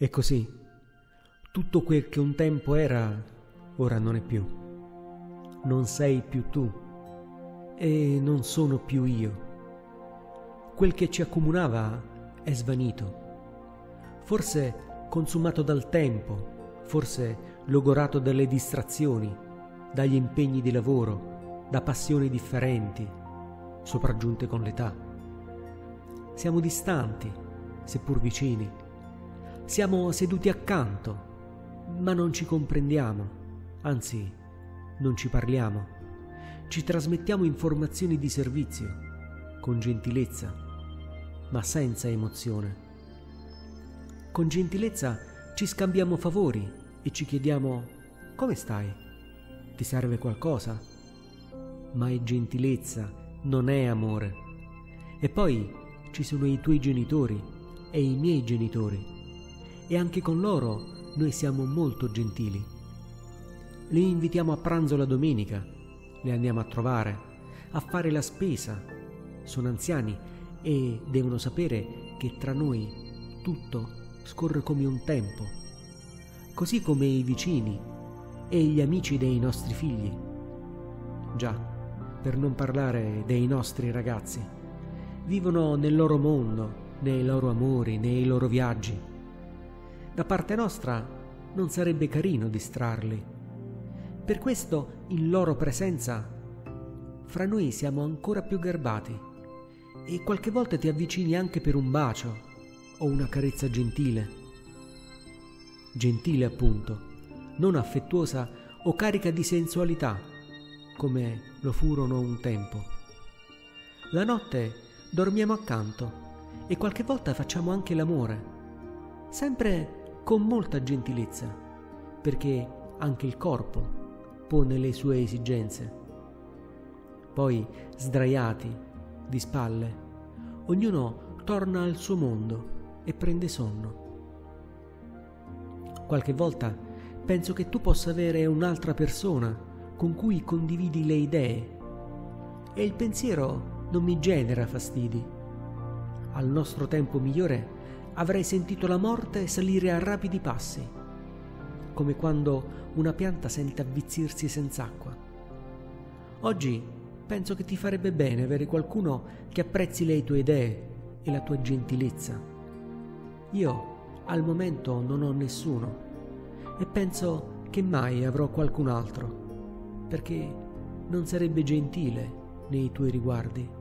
E così, tutto quel che un tempo era, ora non è più. Non sei più tu e non sono più io. Quel che ci accomunava è svanito, forse consumato dal tempo, forse logorato dalle distrazioni, dagli impegni di lavoro, da passioni differenti, sopraggiunte con l'età. Siamo distanti, seppur vicini. Siamo seduti accanto, ma non ci comprendiamo, anzi non ci parliamo. Ci trasmettiamo informazioni di servizio, con gentilezza, ma senza emozione. Con gentilezza ci scambiamo favori e ci chiediamo come stai? Ti serve qualcosa? Ma è gentilezza, non è amore. E poi ci sono i tuoi genitori e i miei genitori. E anche con loro noi siamo molto gentili. Li invitiamo a pranzo la domenica, li andiamo a trovare, a fare la spesa. Sono anziani e devono sapere che tra noi tutto scorre come un tempo, così come i vicini e gli amici dei nostri figli. Già, per non parlare dei nostri ragazzi, vivono nel loro mondo, nei loro amori, nei loro viaggi. Da parte nostra non sarebbe carino distrarli. Per questo, in loro presenza, fra noi siamo ancora più garbati e qualche volta ti avvicini anche per un bacio o una carezza gentile. Gentile appunto, non affettuosa o carica di sensualità, come lo furono un tempo. La notte dormiamo accanto e qualche volta facciamo anche l'amore, sempre con molta gentilezza, perché anche il corpo pone le sue esigenze. Poi, sdraiati, di spalle, ognuno torna al suo mondo e prende sonno. Qualche volta penso che tu possa avere un'altra persona con cui condividi le idee e il pensiero non mi genera fastidi. Al nostro tempo migliore avrei sentito la morte salire a rapidi passi, come quando una pianta sente avvizzirsi senza acqua. Oggi penso che ti farebbe bene avere qualcuno che apprezzi le tue idee e la tua gentilezza io al momento non ho nessuno e penso che mai avrò qualcun altro, perché non sarebbe gentile nei tuoi riguardi.